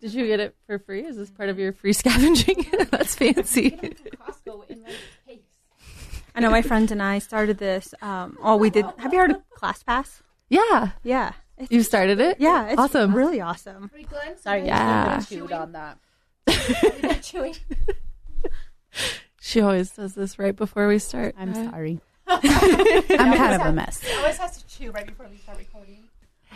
Did you get it for free? Is this part of your free scavenging? That's fancy. I know my friend and I started this. Um, oh, we did. Have you heard of ClassPass? Yeah. Yeah. It's, You started it? yeah. It's Awesome. Really awesome. Sorry. Yeah. chewed on that. She always does this right before we start. I'm Uh, sorry. I'm kind of a mess. She always has to chew right before we start recording.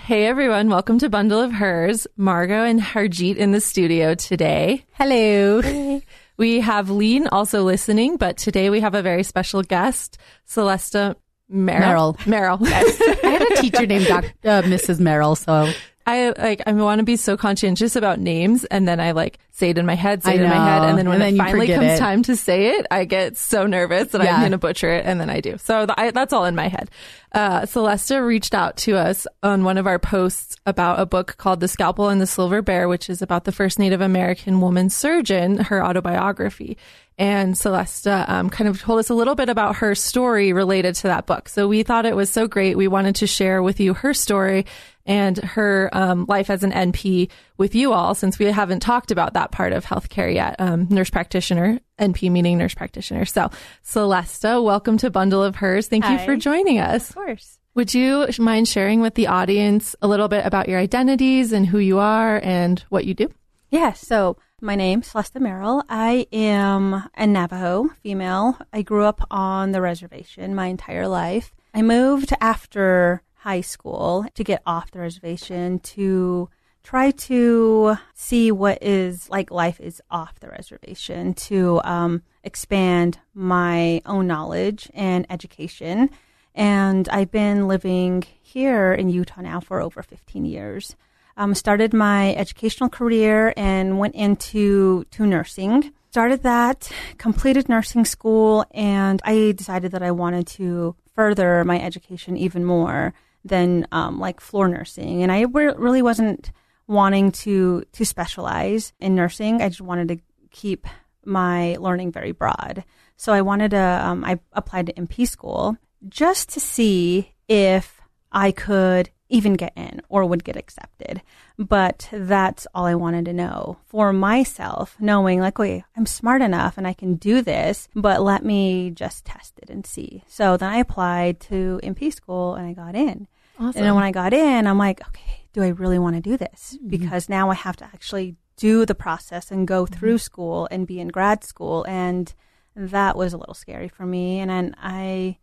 Hey everyone, welcome to Bundle of Hers. Margaux and Harjit in the studio today. Hello. We have Lean also listening, but today we have a very special guest, Celessta Merrill. Merrill. I had a teacher named Doc, uh, Mrs. Merrill, so I like I want to be so conscientious about names and then I like say it in my head, say it in my head, and then when And then it finally comes it. time to say it, I get so nervous that I'm going to butcher it, and then I do. So th- I, that's all in my head. Uh, Celessta reached out to us on one of our posts about a book called "The Scalpel and the Silver Bear," which is about the first Native American woman surgeon, her autobiography. And Celessta um, kind of told us a little bit about her story related to that book. So we thought it was so great. We wanted to share with you her story and her um, life as an NP with you all, since we haven't talked about that part of healthcare yet. Um, nurse practitioner, NP meaning nurse practitioner. So, Celessta, welcome to Bundle of Hers. Thank you for joining us. Of course. Would you mind sharing with the audience a little bit about your identities and who you are and what you do? Yeah. So my name's Celessta Merrill. I am a Navajo female. I grew up on the reservation my entire life. I moved after high school to get off the reservation to try to see what is like life is off the reservation to um, expand my own knowledge and education. And I've been living here in Utah now for over 15 years. Um, started my educational career and went into to nursing. Started that, completed nursing school, and I decided that I wanted to further my education even more than um, like floor nursing. And I re- really wasn't wanting to to specialize in nursing. I just wanted to keep my learning very broad. So I wanted to. Um, I applied to NP school just to see if I could even get in or would get accepted. But that's all I wanted to know for myself, knowing like, wait, I'm smart enough and I can do this, but let me just test it and see. So then I applied to NP school and I got in. Awesome. And then when I got in, I'm like, okay, do I really want to do this? Mm-hmm. Because now I have to actually do the process and go mm-hmm. through school and be in grad school. And that was a little scary for me. And then I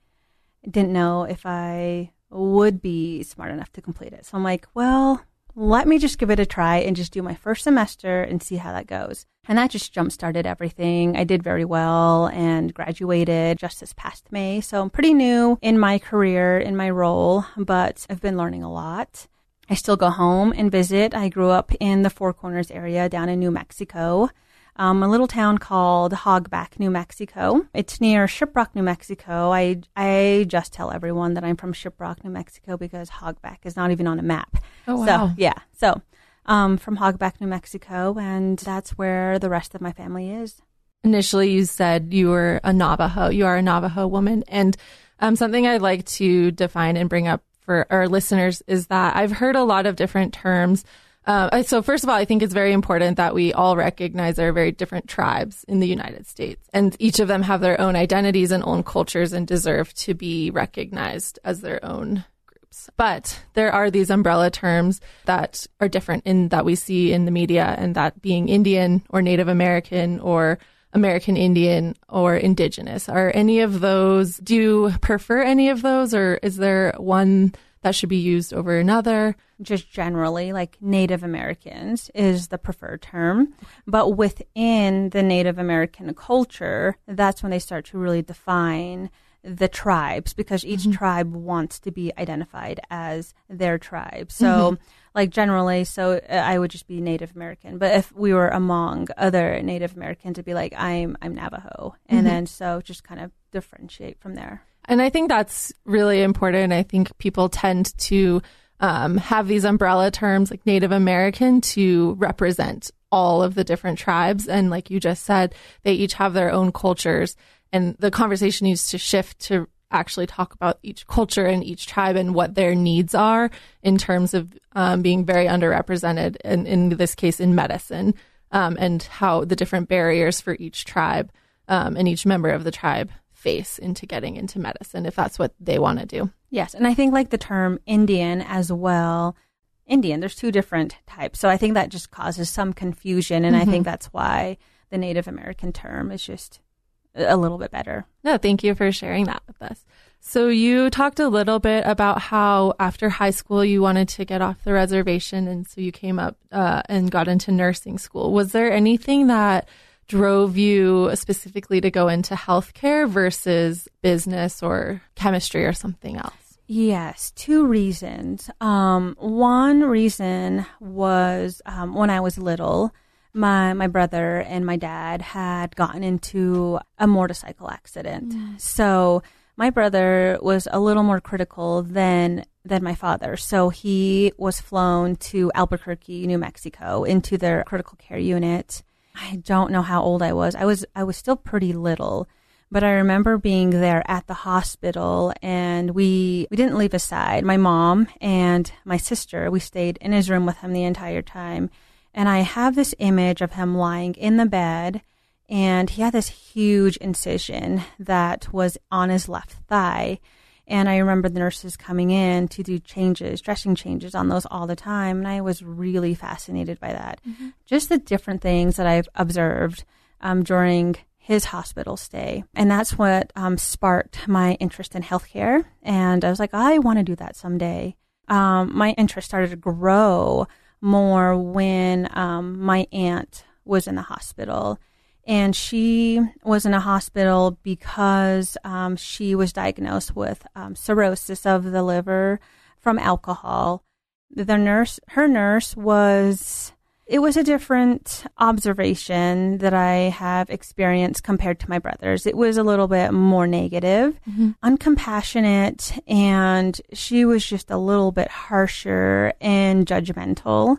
didn't know if I would be smart enough to complete it. So I'm like, well, let me just give it a try and just do my first semester and see how that goes. And that just jump started everything. I did very well and graduated just this past May. So I'm pretty new in my career, in my role, but I've been learning a lot. I still go home and visit. I grew up in the Four Corners area down in New Mexico um, a little town called Hogback, New Mexico. It's near Shiprock, New Mexico. I, I just tell everyone that I'm from Shiprock, New Mexico because Hogback is not even on a map. Oh, wow. So, yeah. So, um, from Hogback, New Mexico, and that's where the rest of my family is. initially you said you were a Navajo. You are a Navajo woman. And um, something I'd like to define and bring up for our listeners is that I've heard a lot of different terms. Uh, so, first of all, I think it's very important that we all recognize there are very different tribes in the United States, and each of them have their own identities and own cultures and deserve to be recognized as their own groups. But there are these umbrella terms that are different in that we see in the media, and that being Indian or Native American or American Indian or Indigenous. Are any of those, do you prefer any of those, or is there one that should be used over another? just generally like Native Americans is the preferred term. But within the Native American culture, that's when they start to really define the tribes because each mm-hmm. tribe wants to be identified as their tribe. So, mm-hmm. like generally, so uh, I would just be Native American. But if we were among other Native Americans, it'd be like I'm I'm Navajo, and mm-hmm. then so just kind of differentiate from there. And I think that's really important. I think people tend to um, have these umbrella terms like Native American to represent all of the different tribes. And like you just said, they each have their own cultures. And the conversation needs to shift to actually talk about each culture and each tribe and what their needs are in terms of um, being very underrepresented, and in this case, in medicine, um, and how the different barriers for each tribe um, and each member of the tribe face into getting into medicine if that's what they want to do. Yes, and I think like the term Indian as well. Indian, there's two different types. So I think that just causes some confusion and mm-hmm. I think that's why the Native American term is just a little bit better. No, thank you for sharing that with us. So you talked a little bit about how after high school you wanted to get off the reservation, and so you came up uh, and got into nursing school. Was there anything that drove you specifically to go into healthcare versus business or chemistry or something else? Yes, two reasons. Um, one reason was um, when I was little my my brother and my dad had gotten into a motorcycle accident. Mm. So my brother was a little more critical than than my father. So he was flown to Albuquerque, New Mexico, into their critical care unit. I don't know how old I was. I was I was still pretty little, but I remember being there at the hospital and we we didn't leave his side. My mom and my sister, we stayed in his room with him the entire time and I have this image of him lying in the bed, and he had this huge incision that was on his left thigh. And I remember the nurses coming in to do changes, dressing changes on those all the time. And I was really fascinated by that. Mm-hmm. Just the different things that I've observed um, during his hospital stay. And that's what um, sparked my interest in healthcare. And I was like, I want to do that someday. Um, my interest started to grow more when um, my aunt was in the hospital. And she was in a hospital because um, she was diagnosed with um, cirrhosis of the liver from alcohol. The nurse, her nurse was it was a different observation that I have experienced compared to my brother's. It was a little bit more negative, mm-hmm. uncompassionate, and she was just a little bit harsher and judgmental.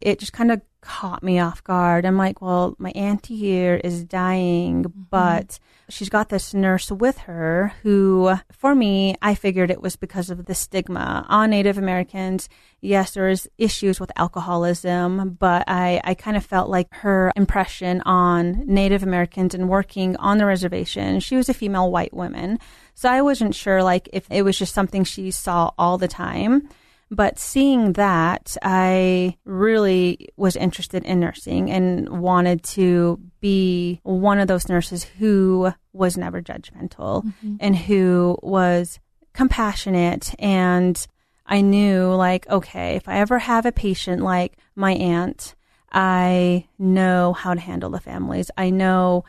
It just kind of caught me off guard. I'm like, well, my auntie here is dying, mm-hmm. but she's got this nurse with her who, for me, I figured it was because of the stigma on Native Americans. Yes, there is issues with alcoholism, but I, I kind of felt like her impression on Native Americans and working on the reservation, she was a female white woman. So I wasn't sure like if it was just something she saw all the time. But seeing that, I really was interested in nursing and wanted to be one of those nurses who was never judgmental mm-hmm. and who was compassionate. And I knew, like, okay, if I ever have a patient like my aunt, I know how to handle the families. I know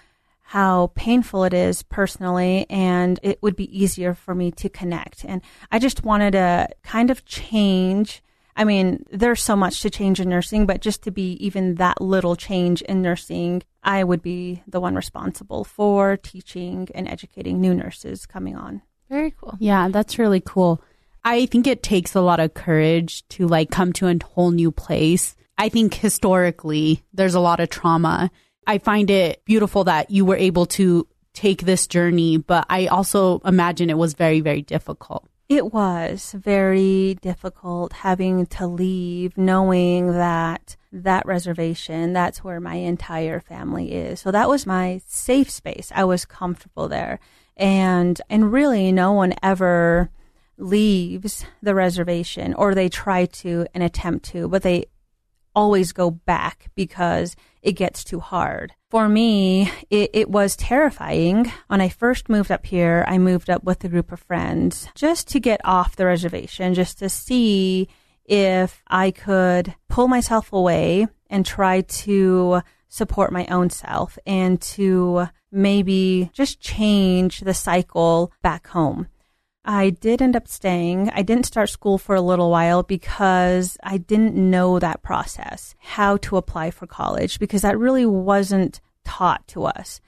how painful it is personally, and it would be easier for me to connect. And I just wanted to kind of change. I mean, there's so much to change in nursing, but just to be even that little change in nursing, I would be the one responsible for teaching and educating new nurses coming on. Very cool. Yeah, that's really cool. I think it takes a lot of courage to like come to a whole new place. I think historically there's a lot of trauma I find it beautiful that you were able to take this journey, but I also imagine it was very, very difficult. It was very difficult having to leave, knowing that that reservation, that's where my entire family is. So that was my safe space. I was comfortable there. And, and really no one ever leaves the reservation or they try to and attempt to, but they always go back because it gets too hard. For me, it, it, was terrifying. When I first moved up here, I moved up with a group of friends just to get off the reservation, just to see if I could pull myself away and try to support my own self and to maybe just change the cycle back home. I did end up staying. I didn't start school for a little while because I didn't know that process, how to apply for college, because that really wasn't taught to us.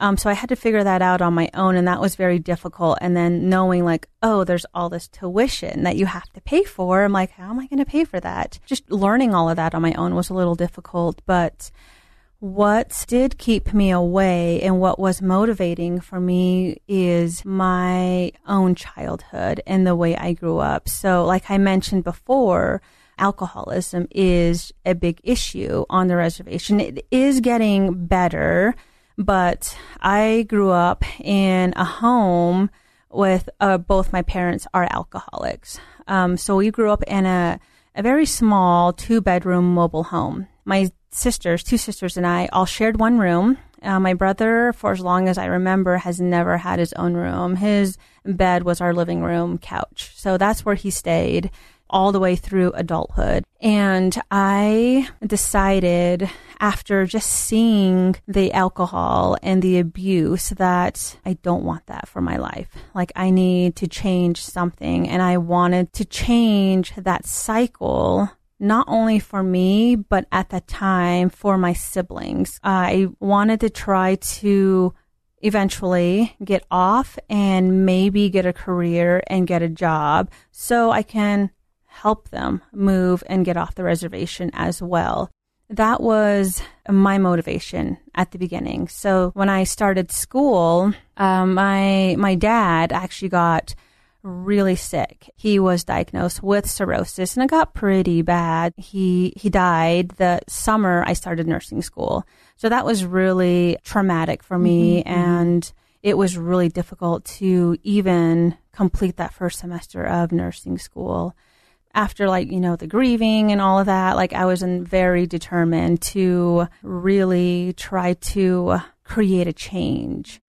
Um, so I had to figure that out on my own, and that was very difficult. And then knowing, like, oh, there's all this tuition that you have to pay for. I'm like, how am I going to pay for that? Just learning all of that on my own was a little difficult. But what did keep me away and what was motivating for me is my own childhood and the way I grew up. So, like I mentioned before, alcoholism is a big issue on the reservation. It is getting better, but I grew up in a home with uh, both my parents are alcoholics. Um, so we grew up in a, a very small two bedroom mobile home. My sisters, two sisters, and I all shared one room. Uh, my brother, for as long as I remember, has never had his own room. His bed was our living room couch. So that's where he stayed all the way through adulthood. And I decided after just seeing the alcohol and the abuse that I don't want that for my life. Like I need to change something and I wanted to change that cycle not only for me, but at the time for my siblings. I wanted to try to eventually get off and maybe get a career and get a job so I can help them move and get off the reservation as well. That was my motivation at the beginning. So when I started school, um, my my dad actually got really sick. He was diagnosed with cirrhosis and it got pretty bad. He he died the summer I started nursing school. So that was really traumatic for me mm-hmm, mm-hmm. and it was really difficult to even complete that first semester of nursing school after like you know the grieving and all of that like i was in very determined to really try to create a change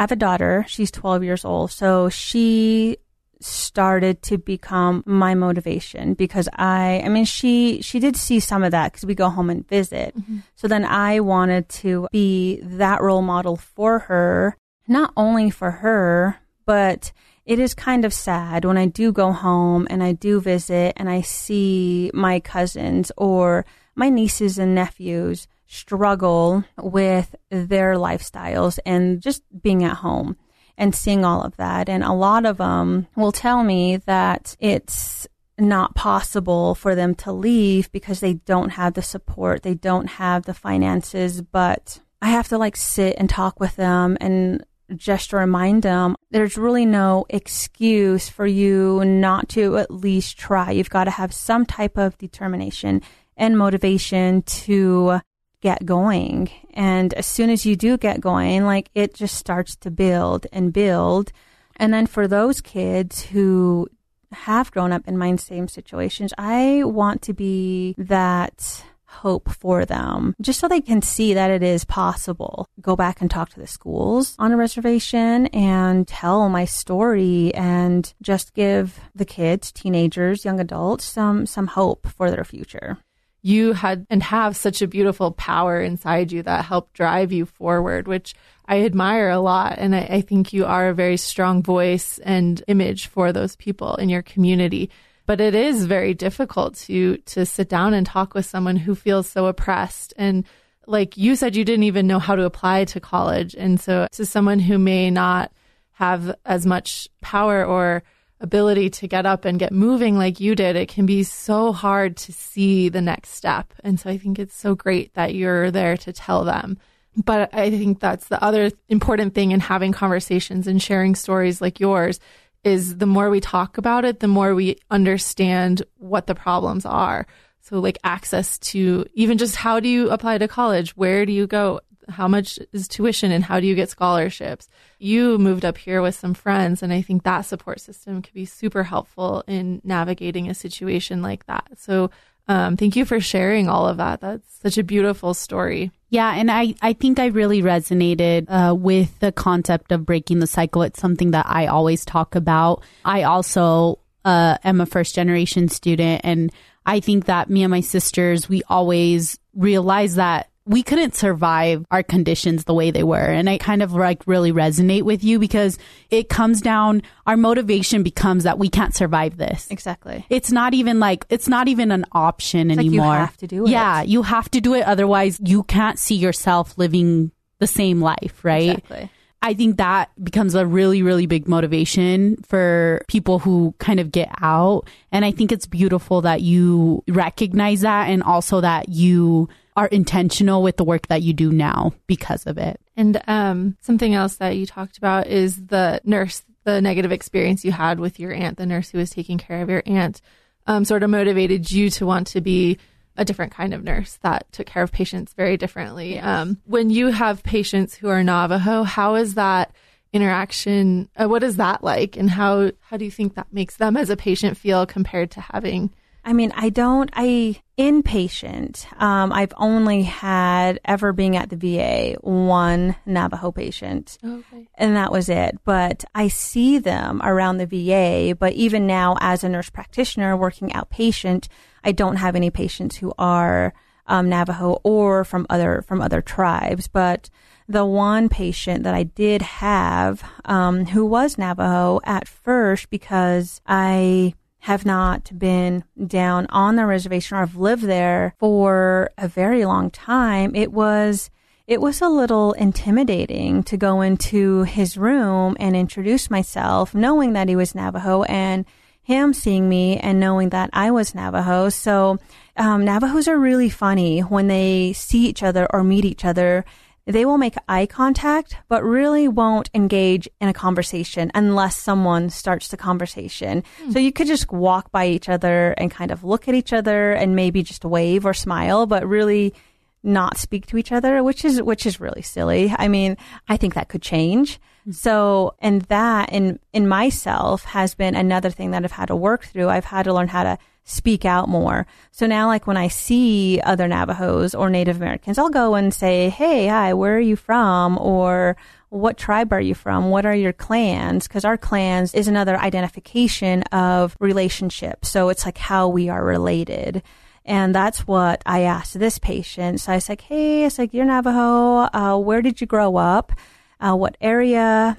i have a daughter. She's 12 years old. So she started to become my motivation because i i mean she she did see some of that because we go home and visit. Mm-hmm. so then i wanted to be that role model for her not only for her but it is kind of sad when I do go home and I do visit and I see my cousins or my nieces and nephews struggle with their lifestyles and just being at home and seeing all of that. And a lot of them will tell me that it's not possible for them to leave because they don't have the support, they don't have the finances, but I have to like sit and talk with them and just to remind them there's really no excuse for you not to at least try. You've got to have some type of determination and motivation to get going. And as soon as you do get going, like it just starts to build and build. And then for those kids who have grown up in my same situations, I want to be that hope for them, just so they can see that it is possible. Go back and talk to the schools on a reservation and tell my story and just give the kids, teenagers, young adults some some hope for their future. You had and have such a beautiful power inside you that helped drive you forward, which I admire a lot. And I, I think you are a very strong voice and image for those people in your community. But it is very difficult to to sit down and talk with someone who feels so oppressed. And like you said you didn't even know how to apply to college. And so to someone who may not have as much power or ability to get up and get moving like you did it can be so hard to see the next step and so i think it's so great that you're there to tell them but i think that's the other important thing in having conversations and sharing stories like yours is the more we talk about it, the more we understand what the problems are. So, like access to even just how do you apply to college? Where do you go? How much is tuition and how do you get scholarships? You moved up here with some friends, and I think that support system could be super helpful in navigating a situation like that. So, um, thank you for sharing all of that. That's such a beautiful story. Yeah, and I, I think I really resonated uh, with the concept of breaking the cycle. It's something that I always talk about. I also uh, am a first generation student, and I think that me and my sisters, we always realize that we couldn't survive our conditions the way they were. And I kind of like really resonate with you because it comes down, our motivation becomes that we can't survive this. Exactly. It's not even like, it's not even an option it's anymore. Like you have to do it. Yeah, you have to do it. Otherwise, you can't see yourself living the same life, right? Exactly. I think that becomes a really, really big motivation for people who kind of get out. And I think it's beautiful that you recognize that and also that you are intentional with the work that you do now because of it. And um, something else that you talked about is the nurse, the negative experience you had with your aunt, the nurse who was taking care of your aunt, um, sort of motivated you to want to be a different kind of nurse that took care of patients very differently. Yes. Um, when you have patients who are Navajo, how is that interaction? Uh, what is that like, and how how do you think that makes them as a patient feel compared to having I mean, I don't, I, inpatient, um, I've only had ever being at the VA one Navajo patient. Okay. And that was it. But I see them around the VA. But even now, as a nurse practitioner working outpatient, I don't have any patients who are um, Navajo or from other from other tribes. But the one patient that I did have um, who was Navajo at first because I have not been down on the reservation or have lived there for a very long time, it was it was a little intimidating to go into his room and introduce myself, knowing that he was Navajo and him seeing me and knowing that I was Navajo. So um, Navajos are really funny when they see each other or meet each other they will make eye contact, but really won't engage in a conversation unless someone starts the conversation. Mm. So you could just walk by each other and kind of look at each other and maybe just wave or smile, but really not speak to each other, which is which is really silly. I mean, I think that could change. Mm. So, and that in in myself has been another thing that I've had to work through. I've had to learn how to speak out more. So now, like when I see other Navajos or Native Americans, I'll go and say, Hey, hi, where are you from? Or what tribe are you from? What are your clans? Because our clans is another identification of relationship. So it's like how we are related. And that's what I asked this patient. So I was like, Hey, it's like, you're Navajo. Uh, where did you grow up? Uh, what area?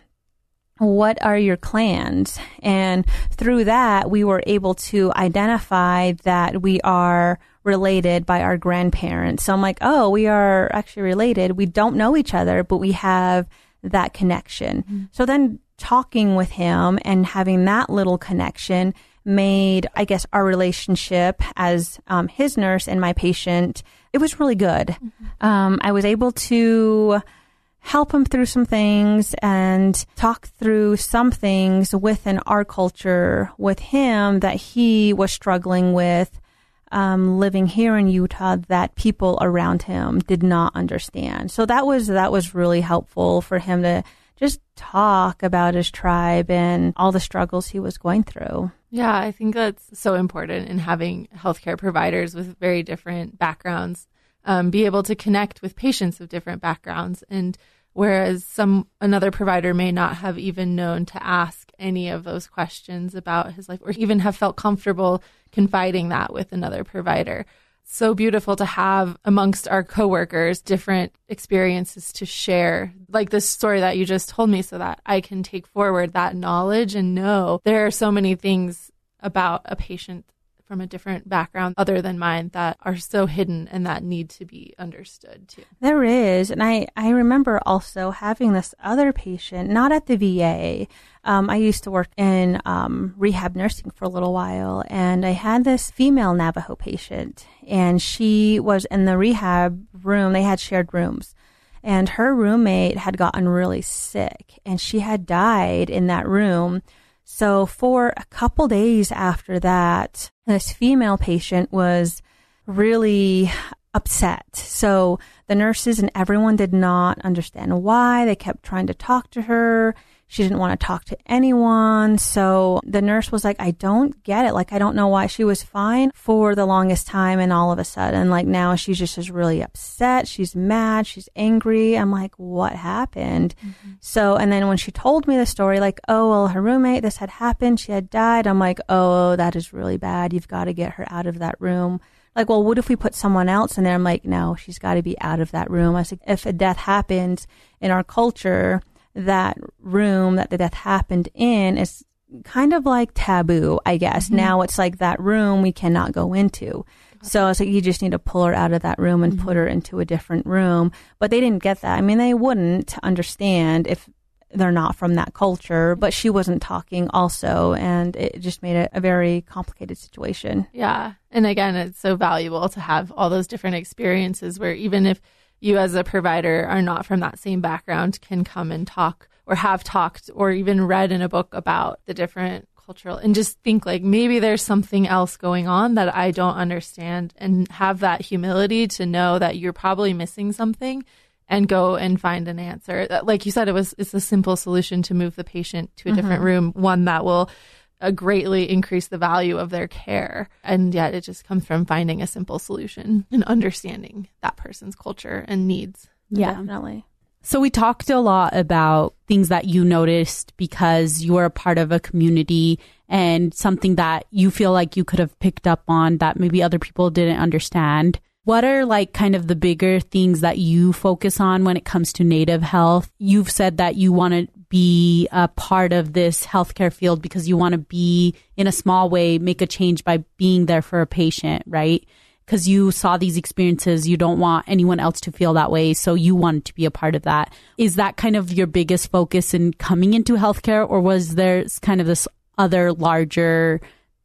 what are your clans? And through that, we were able to identify that we are related by our grandparents. So I'm like, oh, we are actually related. We don't know each other, but we have that connection. Mm-hmm. So then talking with him and having that little connection made, I guess, our relationship as um, his nurse and my patient, it was really good. Mm-hmm. Um, I was able to help him through some things and talk through some things within our culture with him that he was struggling with um, living here in Utah that people around him did not understand. So that was that was really helpful for him to just talk about his tribe and all the struggles he was going through. Yeah, I think that's so important in having healthcare providers with very different backgrounds um, be able to connect with patients of different backgrounds. And whereas some another provider may not have even known to ask any of those questions about his life or even have felt comfortable confiding that with another provider. So beautiful to have amongst our coworkers different experiences to share. Like this story that you just told me so that I can take forward that knowledge and know there are so many things about a patient from a different background other than mine that are so hidden and that need to be understood too. There is. And I, I remember also having this other patient, not at the VA. Um, I used to work in um, rehab nursing for a little while, and I had this female Navajo patient, and she was in the rehab room. They had shared rooms and her roommate had gotten really sick and she had died in that room so for a couple days after that, this female patient was really upset. So the nurses and everyone did not understand why. They kept trying to talk to her. She didn't want to talk to anyone. So the nurse was like, I don't get it. Like, I don't know why she was fine for the longest time. And all of a sudden, like now she's just is really upset. She's mad. She's angry. I'm like, what happened? Mm-hmm. So, and then when she told me the story, like, oh, well, her roommate, this had happened. She had died. I'm like, oh, that is really bad. You've got to get her out of that room like, well, what if we put someone else in there? I'm like, no, she's got to be out of that room. I said, if a death happens in our culture, that room that the death happened in is kind of like taboo, I guess. Mm-hmm. Now it's like that room we cannot go into. So it's like you just need to pull her out of that room and mm-hmm. put her into a different room. But they didn't get that. I mean, they wouldn't understand if they're not from that culture, but she wasn't talking also. And it just made it a very complicated situation. Yeah. And again, it's so valuable to have all those different experiences where even if you as a provider are not from that same background can come and talk or have talked or even read in a book about the different cultural and just think like maybe there's something else going on that I don't understand and have that humility to know that you're probably missing something and go and find an answer. Like you said, it was it's a simple solution to move the patient to a different mm-hmm. room, one that will uh, greatly increase the value of their care. And yet it just comes from finding a simple solution and understanding that person's culture and needs. Yeah, definitely. So we talked a lot about things that you noticed because you were a part of a community and something that you feel like you could have picked up on that maybe other people didn't understand. What are like kind of the bigger things that you focus on when it comes to native health? You've said that you want to be a part of this healthcare field because you want to be in a small way, make a change by being there for a patient, right? Because you saw these experiences, you don't want anyone else to feel that way. So you wanted to be a part of that. Is that kind of your biggest focus in coming into healthcare, or was there kind of this other larger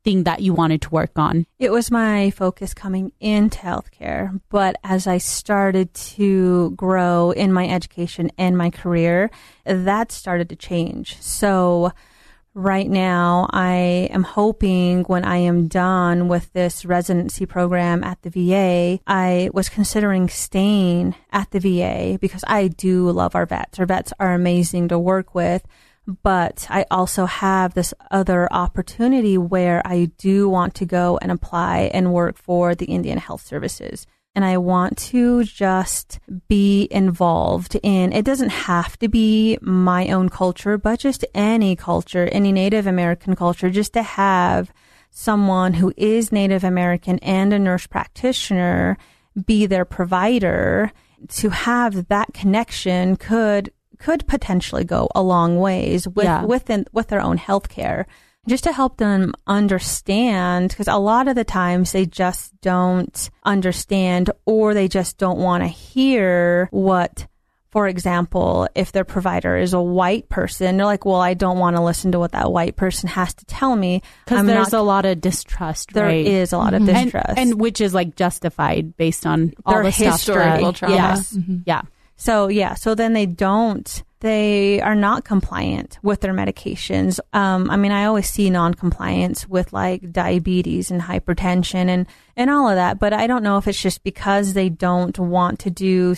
thing that you wanted to work on? It was my focus coming into healthcare. But as I started to grow in my education and my career, that started to change. So, right now, I am hoping when I am done with this residency program at the VA, I was considering staying at the VA because I do love our vets. Our vets are amazing to work with but I also have this other opportunity where I do want to go and apply and work for the Indian Health Services. And I want to just be involved in, it doesn't have to be my own culture, but just any culture, any Native American culture, just to have someone who is Native American and a nurse practitioner be their provider to have that connection could could potentially go a long ways with yeah. within with their own healthcare just to help them understand because a lot of the times they just don't understand or they just don't want to hear what for example, if their provider is a white person, they're like, well, I don't want to listen to what that white person has to tell me. Because there's not, a lot of distrust, There right? is a lot of mm-hmm. distrust. And, and, which is like justified based on all the historical stuff. trauma. Yes. Mm-hmm. Yeah. So yeah, so then they don't, they are not compliant with their medications. Um, I mean, I always see non-compliance with like diabetes and hypertension and, and all of that, but I don't know if it's just because they don't want to do,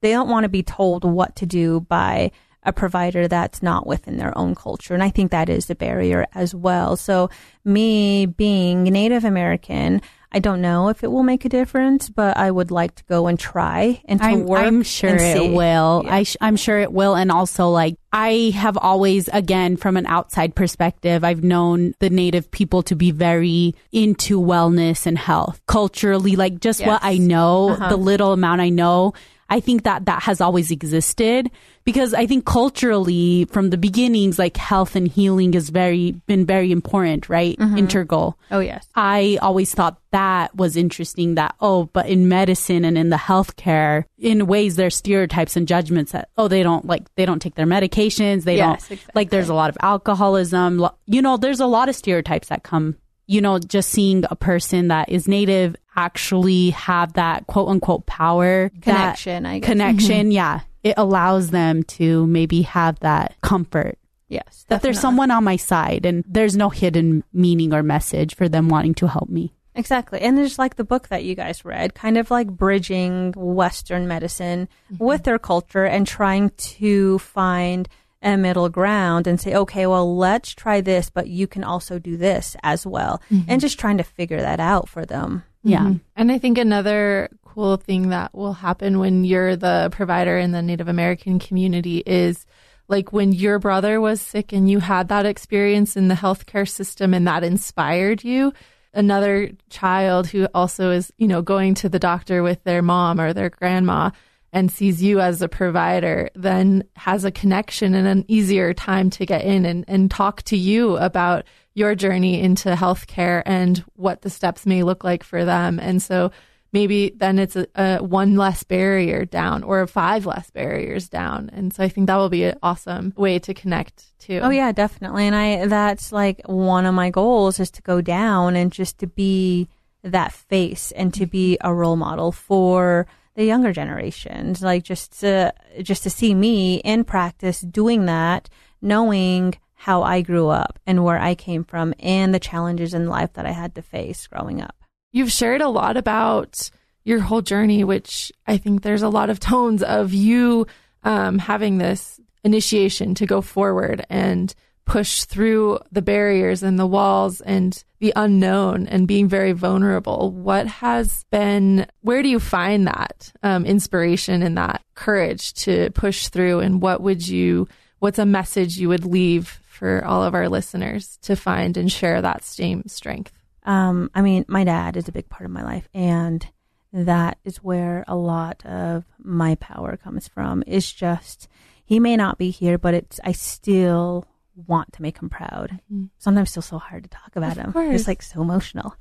they don't want to be told what to do by a provider that's not within their own culture. And I think that is a barrier as well. So me being Native American, I don't know if it will make a difference, but I would like to go and try and to I'm, work. I'm sure it will. Yeah. I sh- I'm sure it will. And also, like, I have always, again, from an outside perspective, I've known the native people to be very into wellness and health culturally, like just yes. what I know, uh-huh. the little amount I know. I think that that has always existed because I think culturally from the beginnings, like health and healing has very been very important, right? Mm-hmm. Integral. Oh yes. I always thought that was interesting that, oh, but in medicine and in the healthcare, in ways there's stereotypes and judgments that, oh, they don't like, they don't take their medications. They yes, don't exactly. like, there's a lot of alcoholism. You know, there's a lot of stereotypes that come you know, just seeing a person that is native actually have that quote unquote power connection, I guess. connection. Mm-hmm. Yeah. It allows them to maybe have that comfort. Yes. Definitely. That there's someone on my side and there's no hidden meaning or message for them wanting to help me. Exactly. And there's like the book that you guys read, kind of like bridging Western medicine mm-hmm. with their culture and trying to find a middle ground and say, okay, well, let's try this, but you can also do this as well. Mm-hmm. And just trying to figure that out for them. Yeah. Mm-hmm. And I think another cool thing that will happen when you're the provider in the Native American community is like when your brother was sick and you had that experience in the healthcare system and that inspired you. Another child who also is, you know, going to the doctor with their mom or their grandma and sees you as a provider then has a connection and an easier time to get in and, and talk to you about your journey into healthcare and what the steps may look like for them. And so maybe then it's a, a one less barrier down or five less barriers down. And so I think that will be an awesome way to connect too. Oh yeah, definitely. And I that's like one of my goals is to go down and just to be that face and to be a role model for the younger generations. Like just to just to see me in practice doing that, knowing how I grew up and where I came from and the challenges in life that I had to face growing up. You've shared a lot about your whole journey, which I think there's a lot of tones of you um, having this initiation to go forward and push through the barriers and the walls and the unknown and being very vulnerable. What has been, where do you find that um, inspiration and that courage to push through? And what would you, what's a message you would leave for all of our listeners to find and share that same strength? Um, I mean, my dad is a big part of my life, and that is where a lot of my power comes from. It's just he may not be here, but it's I still want to make him proud. Mm-hmm. Sometimes still so hard to talk about of him. Course. It's like so emotional,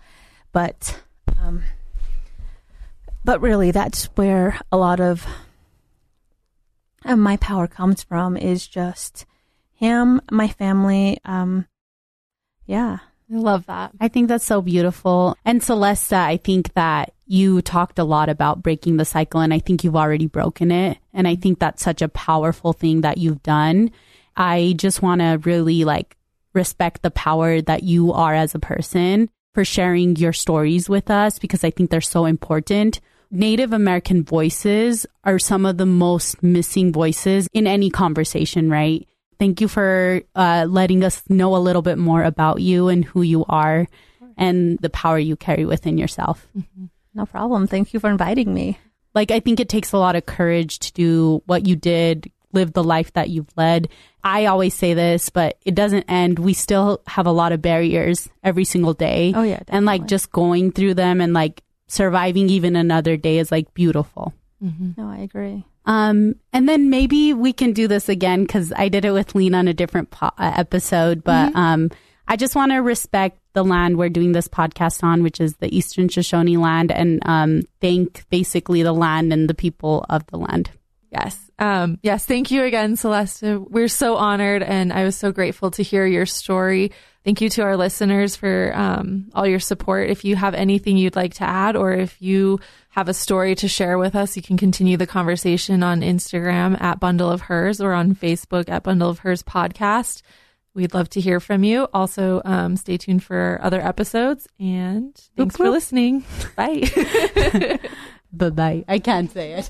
but um, but really, that's where a lot of, of my power comes from. Is just him, my family. Um, yeah, I love that. I think that's so beautiful. And Celessta, I think that you talked a lot about breaking the cycle, and I think you've already broken it. And I think that's such a powerful thing that you've done. I just want to really like respect the power that you are as a person for sharing your stories with us because I think they're so important. Native American voices are some of the most missing voices in any conversation, right? Thank you for uh, letting us know a little bit more about you and who you are and the power you carry within yourself. Mm-hmm. No problem. Thank you for inviting me. Like, I think it takes a lot of courage to do what you did, live the life that you've led. I always say this, but it doesn't end. We still have a lot of barriers every single day. Oh, yeah. Definitely. And like just going through them and like surviving even another day is like beautiful. Mm-hmm. No, I agree. Um, and then maybe we can do this again because I did it with Lean on a different po- uh, episode. But mm-hmm. um, I just want to respect the land we're doing this podcast on, which is the Eastern Shoshone land, and um, thank basically the land and the people of the land. Yes. Um, yes. Thank you again, Celeste. We're so honored, and I was so grateful to hear your story. Thank you to our listeners for um, all your support. If you have anything you'd like to add, or if you have a story to share with us, you can continue the conversation on Instagram at Bundle of Hers or on Facebook at Bundle of Hers Podcast. We'd love to hear from you. Also, um, stay tuned for other episodes and thanks for listening. Bye. bye bye. I can't say it.